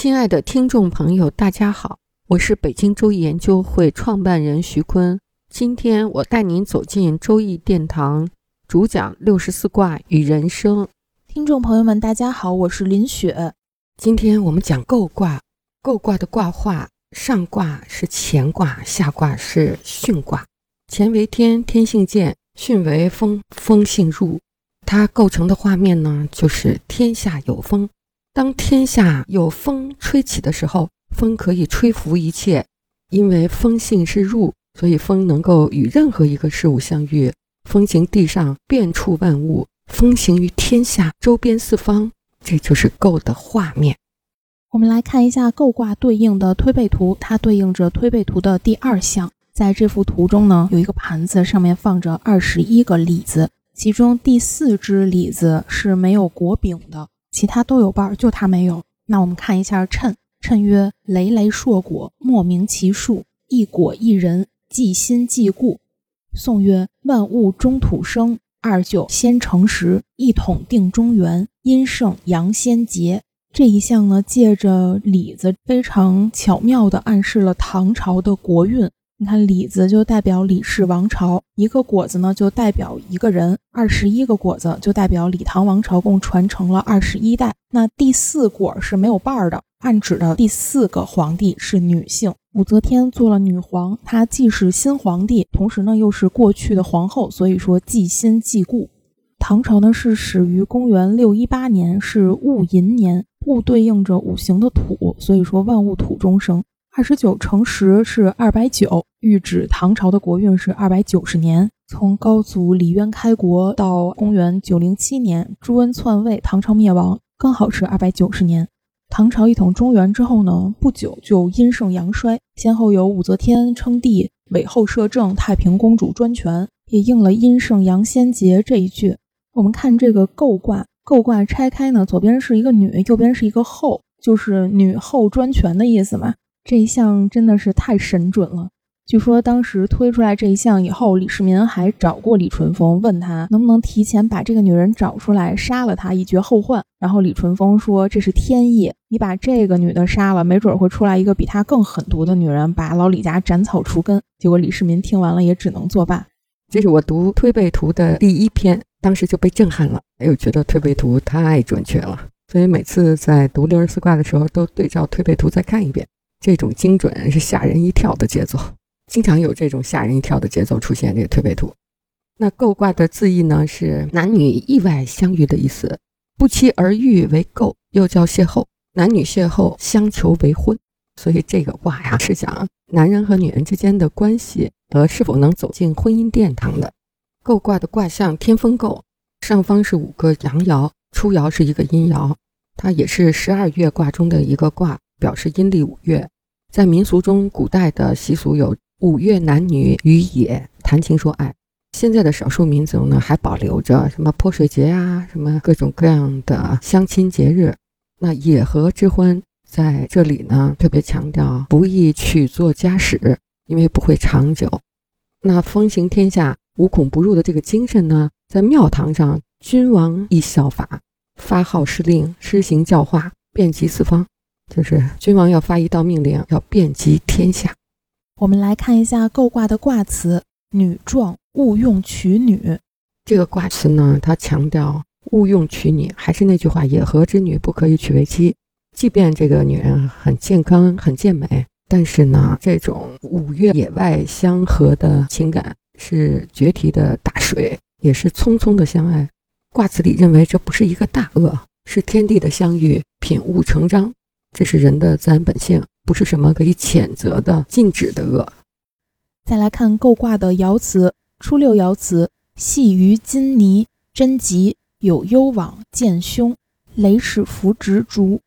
亲爱的听众朋友，大家好，我是北京周易研究会创办人徐坤。今天我带您走进周易殿堂，主讲六十四卦与人生。听众朋友们，大家好，我是林雪。今天我们讲构卦，构卦的卦画，上卦是乾卦，下卦是巽卦。乾为天，天性健；巽为风，风性入。它构成的画面呢，就是天下有风。当天下有风吹起的时候，风可以吹拂一切，因为风性是入，所以风能够与任何一个事物相遇。风行地上，遍触万物；风行于天下，周边四方。这就是构的画面。我们来看一下构卦对应的推背图，它对应着推背图的第二项。在这幅图中呢，有一个盘子，上面放着二十一个李子，其中第四只李子是没有果柄的。其他都有伴儿，就他没有。那我们看一下谶，谶曰：累累硕果，莫名其数。一果一人，既心既故。宋曰：万物中土生，二九先成时，一统定中原，阴盛阳先竭。这一项呢，借着李子，非常巧妙地暗示了唐朝的国运。你看，李子就代表李氏王朝，一个果子呢就代表一个人，二十一个果子就代表李唐王朝共传承了二十一代。那第四果是没有瓣儿的，暗指的第四个皇帝是女性，武则天做了女皇，她既是新皇帝，同时呢又是过去的皇后，所以说既新既故。唐朝呢是始于公元六一八年，是戊寅年，戊对应着五行的土，所以说万物土中生。二十九乘十是二百九，预指唐朝的国运是二百九十年。从高祖李渊开国到公元九零七年朱温篡位，唐朝灭亡，刚好是二百九十年。唐朝一统中原之后呢，不久就阴盛阳衰，先后有武则天称帝、韦后摄政、太平公主专权，也应了“阴盛阳先节”这一句。我们看这个构卦，构卦拆开呢，左边是一个女，右边是一个后，就是女后专权的意思嘛。这一项真的是太神准了。据说当时推出来这一项以后，李世民还找过李淳风，问他能不能提前把这个女人找出来，杀了她以绝后患。然后李淳风说：“这是天意，你把这个女的杀了，没准会出来一个比她更狠毒的女人，把老李家斩草除根。”结果李世民听完了也只能作罢。这是我读推背图的第一篇，当时就被震撼了，哎呦，觉得推背图太准确了。所以每次在读六十四卦的时候，都对照推背图再看一遍。这种精准是吓人一跳的节奏，经常有这种吓人一跳的节奏出现。这个推背图，那构卦的字义呢是男女意外相遇的意思，不期而遇为构，又叫邂逅，男女邂逅相求为婚。所以这个卦呀是讲男人和女人之间的关系和是否能走进婚姻殿堂的。构卦的卦象天风构，上方是五个阳爻，初爻是一个阴爻，它也是十二月卦中的一个卦。表示阴历五月，在民俗中，古代的习俗有五月男女与野谈情说爱。现在的少数民族呢，还保留着什么泼水节呀，什么各种各样的相亲节日。那野合之婚在这里呢，特别强调不宜娶做家室，因为不会长久。那风行天下，无孔不入的这个精神呢，在庙堂上，君王亦效法，发号施令，施行教化，遍及四方。就是君王要发一道命令，要遍及天下。我们来看一下构卦的卦辞：女壮，勿用娶女。这个卦辞呢，它强调勿用娶女，还是那句话，野合之女不可以娶为妻。即便这个女人很健康、很健美，但是呢，这种五月野外相合的情感是决堤的大水，也是匆匆的相爱。卦辞里认为这不是一个大恶，是天地的相遇，品物成章。这是人的自然本性，不是什么可以谴责的、禁止的恶。再来看构卦的爻辞，初六爻辞：系于金泥，贞吉，有攸往，见凶，雷齿浮直竹，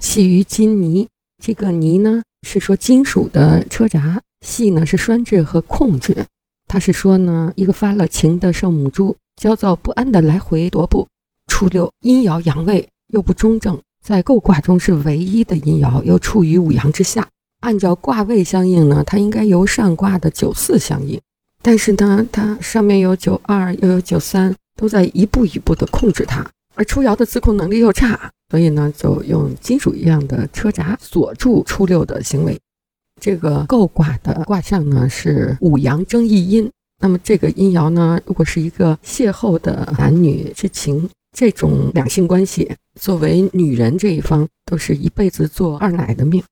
系于金泥。这个泥呢，是说金属的车闸；系呢是拴制和控制。它是说呢，一个发了情的圣母猪，焦躁不安的来回踱步。初六阴爻阳位又不中正，在构卦中是唯一的阴爻，又处于五阳之下。按照卦位相应呢，它应该由上卦的九四相应。但是呢，它上面有九二，又有九三，都在一步一步的控制它。而初爻的自控能力又差，所以呢，就用金属一样的车闸锁住初六的行为。这个构卦的卦象呢是五阳争一阴，那么这个阴爻呢，如果是一个邂逅的男女之情，这种两性关系，作为女人这一方，都是一辈子做二奶的命，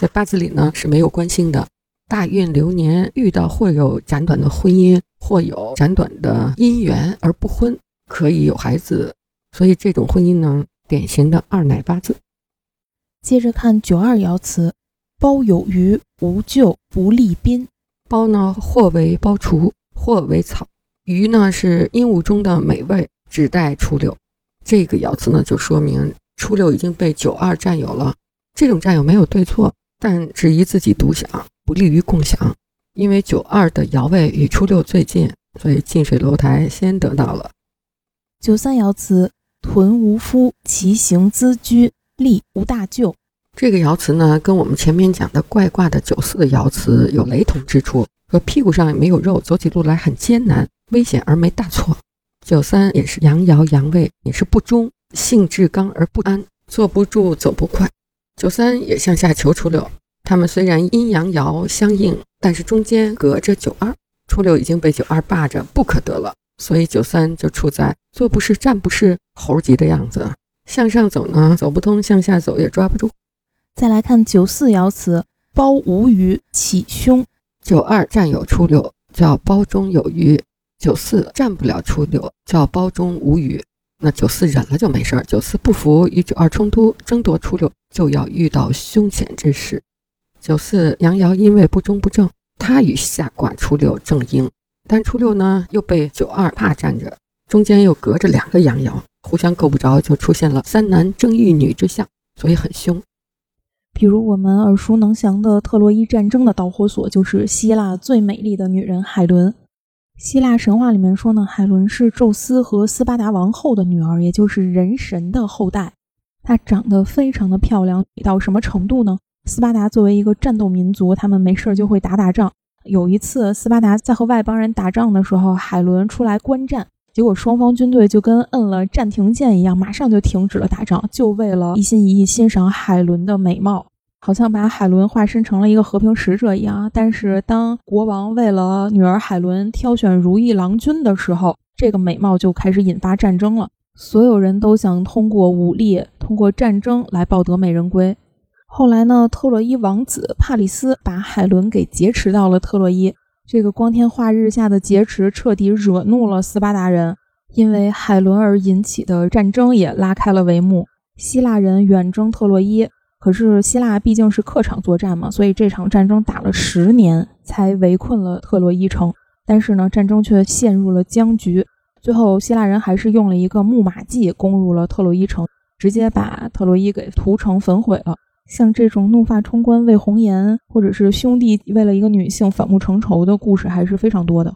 在八字里呢是没有官星的。大运流年遇到或有斩短的婚姻，或有斩短的姻缘而不婚，可以有孩子，所以这种婚姻呢，典型的二奶八字。接着看九二爻辞：包有余，无咎，不利宾。包呢，或为包厨，或为草；鱼呢，是鹦鹉中的美味，指代初六。这个爻辞呢，就说明初六已经被九二占有了。这种占有没有对错，但只宜自己独享。不利于共享，因为九二的爻位与初六最近，所以近水楼台先得到了。九三爻辞：屯无夫，其行资居，利无大咎。这个爻辞呢，跟我们前面讲的怪卦的九四的爻辞有雷同之处，说屁股上也没有肉，走起路来很艰难，危险而没大错。九三也是阳爻阳位，也是不忠，性质刚而不安，坐不住，走不快。九三也向下求初六。他们虽然阴阳爻相应，但是中间隔着九二，初六已经被九二霸着，不可得了。所以九三就处在坐不是站不是猴急的样子，向上走呢走不通，向下走也抓不住。再来看九四爻辞：包无鱼，起凶。九二占有初六，叫包中有余；九四占不了初六，叫包中无余。那九四忍了就没事儿，九四不服与九二冲突，争夺初六，就要遇到凶险之事。九四阳爻因为不中不正，他与下卦初六正应，但初六呢又被九二霸占着，中间又隔着两个阳爻，互相够不着，就出现了三男争一女之象，所以很凶。比如我们耳熟能详的特洛伊战争的导火索，就是希腊最美丽的女人海伦。希腊神话里面说呢，海伦是宙斯和斯巴达王后的女儿，也就是人神的后代。她长得非常的漂亮，美到什么程度呢？斯巴达作为一个战斗民族，他们没事儿就会打打仗。有一次，斯巴达在和外邦人打仗的时候，海伦出来观战，结果双方军队就跟摁了暂停键一样，马上就停止了打仗，就为了一心一意欣赏海伦的美貌，好像把海伦化身成了一个和平使者一样。但是，当国王为了女儿海伦挑选如意郎君的时候，这个美貌就开始引发战争了。所有人都想通过武力、通过战争来抱得美人归。后来呢，特洛伊王子帕里斯把海伦给劫持到了特洛伊。这个光天化日下的劫持，彻底惹怒了斯巴达人。因为海伦而引起的战争也拉开了帷幕。希腊人远征特洛伊，可是希腊毕竟是客场作战嘛，所以这场战争打了十年才围困了特洛伊城。但是呢，战争却陷入了僵局。最后，希腊人还是用了一个木马计攻入了特洛伊城，直接把特洛伊给屠城焚毁了。像这种怒发冲冠为红颜，或者是兄弟为了一个女性反目成仇的故事还是非常多的。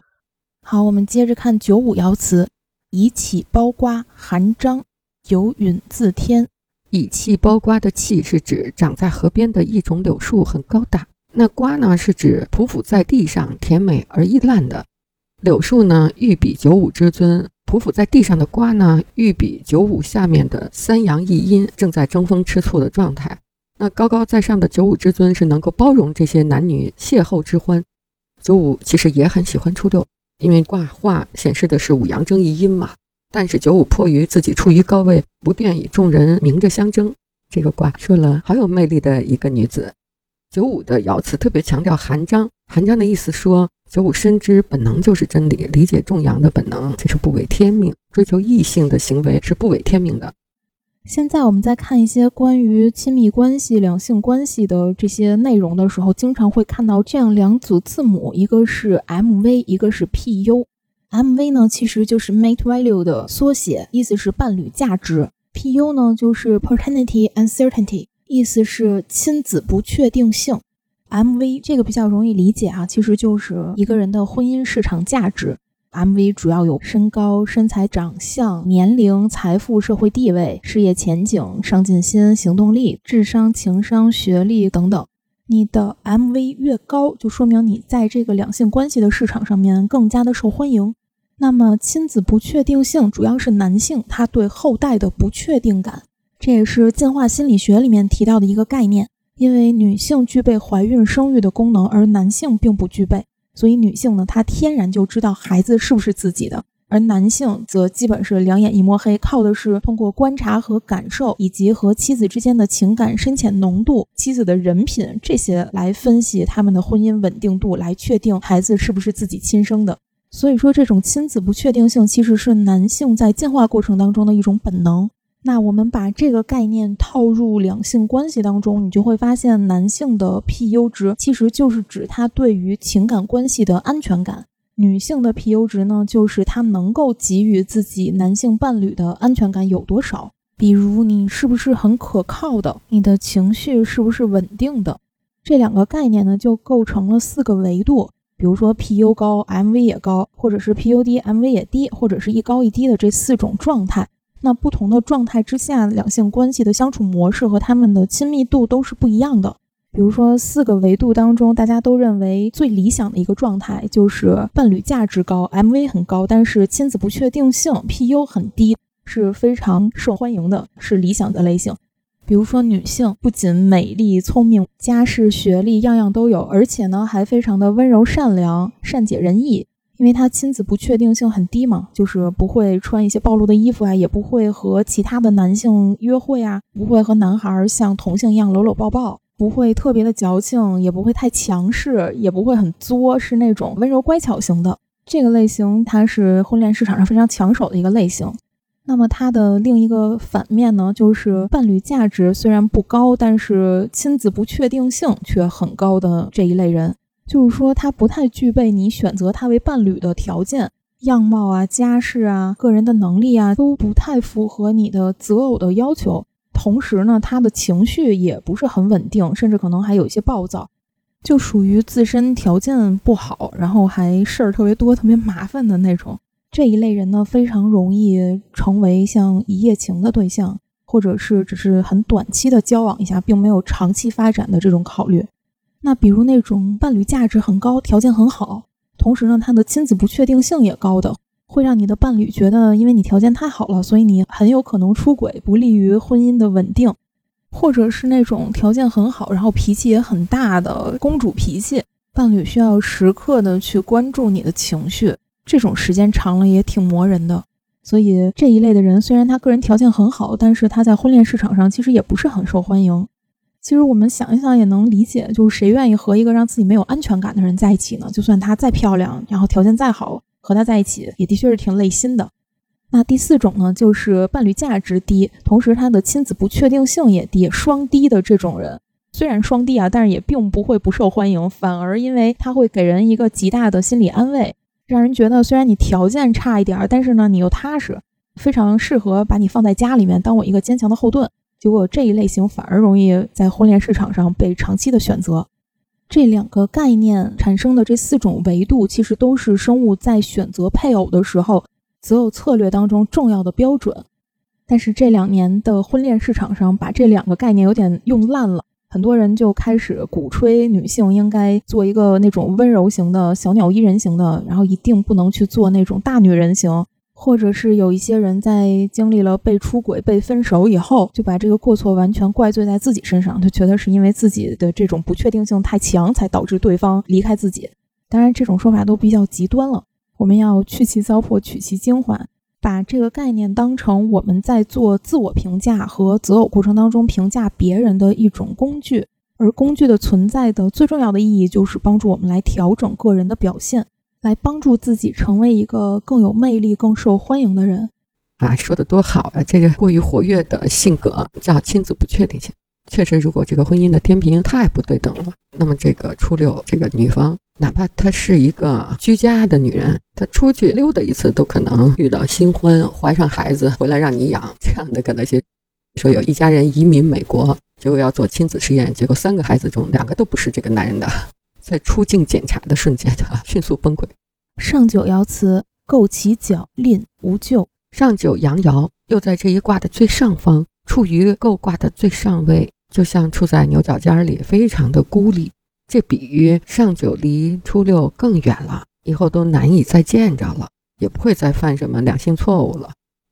好，我们接着看九五爻辞：以气包瓜，含章，有允自天。以气包瓜的气是指长在河边的一种柳树，很高大。那瓜呢，是指匍匐在地上，甜美而易烂的。柳树呢，欲比九五之尊；匍匐在地上的瓜呢，欲比九五下面的三阳一阴，正在争风吃醋的状态。那高高在上的九五之尊是能够包容这些男女邂逅之欢。九五其实也很喜欢初六，因为卦画显示的是五阳争一阴嘛。但是九五迫于自己处于高位，不便与众人明着相争。这个卦说了好有魅力的一个女子。九五的爻辞特别强调含章，含章的意思说九五深知本能就是真理，理解众阳的本能，这是不违天命。追求异性的行为是不违天命的。现在我们在看一些关于亲密关系、两性关系的这些内容的时候，经常会看到这样两组字母，一个是 M V，一个是 P U。M V 呢，其实就是 Mate Value 的缩写，意思是伴侣价值。PU 呢就是 paternity uncertainty，意思是亲子不确定性。MV 这个比较容易理解啊，其实就是一个人的婚姻市场价值。MV 主要有身高、身材、长相、年龄、财富、社会地位、事业前景、上进心、行动力、智商、情商、学历等等。你的 MV 越高，就说明你在这个两性关系的市场上面更加的受欢迎。那么亲子不确定性主要是男性他对后代的不确定感，这也是进化心理学里面提到的一个概念。因为女性具备怀孕生育的功能，而男性并不具备。所以女性呢，她天然就知道孩子是不是自己的，而男性则基本是两眼一摸黑，靠的是通过观察和感受，以及和妻子之间的情感深浅浓度、妻子的人品这些来分析他们的婚姻稳定度，来确定孩子是不是自己亲生的。所以说，这种亲子不确定性其实是男性在进化过程当中的一种本能。那我们把这个概念套入两性关系当中，你就会发现，男性的 PU 值其实就是指他对于情感关系的安全感；女性的 PU 值呢，就是他能够给予自己男性伴侣的安全感有多少。比如，你是不是很可靠的？你的情绪是不是稳定的？这两个概念呢，就构成了四个维度。比如说，PU 高，MV 也高，或者是 PU 低，MV 也低，或者是一高一低的这四种状态。那不同的状态之下，两性关系的相处模式和他们的亲密度都是不一样的。比如说，四个维度当中，大家都认为最理想的一个状态就是伴侣价值高，MV 很高，但是亲子不确定性 PU 很低，是非常受欢迎的，是理想的类型。比如说，女性不仅美丽、聪明、家世、学历样样都有，而且呢还非常的温柔、善良、善解人意。因为她亲子不确定性很低嘛，就是不会穿一些暴露的衣服啊，也不会和其他的男性约会啊，不会和男孩像同性一样搂搂抱抱，不会特别的矫情，也不会太强势，也不会很作，是那种温柔乖巧型的这个类型，它是婚恋市场上非常抢手的一个类型。那么它的另一个反面呢，就是伴侣价值虽然不高，但是亲子不确定性却很高的这一类人。就是说，他不太具备你选择他为伴侣的条件，样貌啊、家世啊、个人的能力啊，都不太符合你的择偶的要求。同时呢，他的情绪也不是很稳定，甚至可能还有一些暴躁，就属于自身条件不好，然后还事儿特别多、特别麻烦的那种。这一类人呢，非常容易成为像一夜情的对象，或者是只是很短期的交往一下，并没有长期发展的这种考虑。那比如那种伴侣价值很高、条件很好，同时呢，他的亲子不确定性也高的，会让你的伴侣觉得，因为你条件太好了，所以你很有可能出轨，不利于婚姻的稳定；或者是那种条件很好，然后脾气也很大的公主脾气，伴侣需要时刻的去关注你的情绪，这种时间长了也挺磨人的。所以这一类的人，虽然他个人条件很好，但是他在婚恋市场上其实也不是很受欢迎。其实我们想一想也能理解，就是谁愿意和一个让自己没有安全感的人在一起呢？就算她再漂亮，然后条件再好，和他在一起也的确是挺累心的。那第四种呢，就是伴侣价值低，同时他的亲子不确定性也低，双低的这种人，虽然双低啊，但是也并不会不受欢迎，反而因为他会给人一个极大的心理安慰，让人觉得虽然你条件差一点儿，但是呢你又踏实，非常适合把你放在家里面当我一个坚强的后盾。结果这一类型反而容易在婚恋市场上被长期的选择。这两个概念产生的这四种维度，其实都是生物在选择配偶的时候择偶策略当中重要的标准。但是这两年的婚恋市场上，把这两个概念有点用烂了，很多人就开始鼓吹女性应该做一个那种温柔型的小鸟依人型的，然后一定不能去做那种大女人型。或者是有一些人在经历了被出轨、被分手以后，就把这个过错完全怪罪在自己身上，就觉得是因为自己的这种不确定性太强，才导致对方离开自己。当然，这种说法都比较极端了。我们要去其糟粕，取其精华，把这个概念当成我们在做自我评价和择偶过程当中评价别人的一种工具。而工具的存在的最重要的意义，就是帮助我们来调整个人的表现。来帮助自己成为一个更有魅力、更受欢迎的人，啊，说的多好啊！这个过于活跃的性格叫亲子不确定性。确实，如果这个婚姻的天平太不对等了，那么这个初六这个女方，哪怕她是一个居家的女人，她出去溜达一次都可能遇到新婚，怀上孩子回来让你养这样的可能性。说有一家人移民美国，结果要做亲子实验，结果三个孩子中两个都不是这个男人的，在出境检查的瞬间，他迅速崩溃。上九爻辞构其角吝无咎，上九阳爻又在这一卦的最上方，处于构卦的最上位，就像处在牛角尖里，非常的孤立。这比喻上九离初六更远了，以后都难以再见着了，也不会再犯什么两性错误了。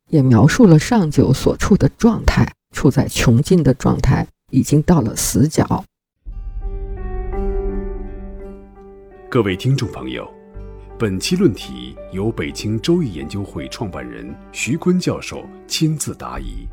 也描述了上九所处的状态，处在穷尽的状态，已经到了死角。各位听众朋友，本期论题由北京周易研究会创办人徐坤教授亲自答疑。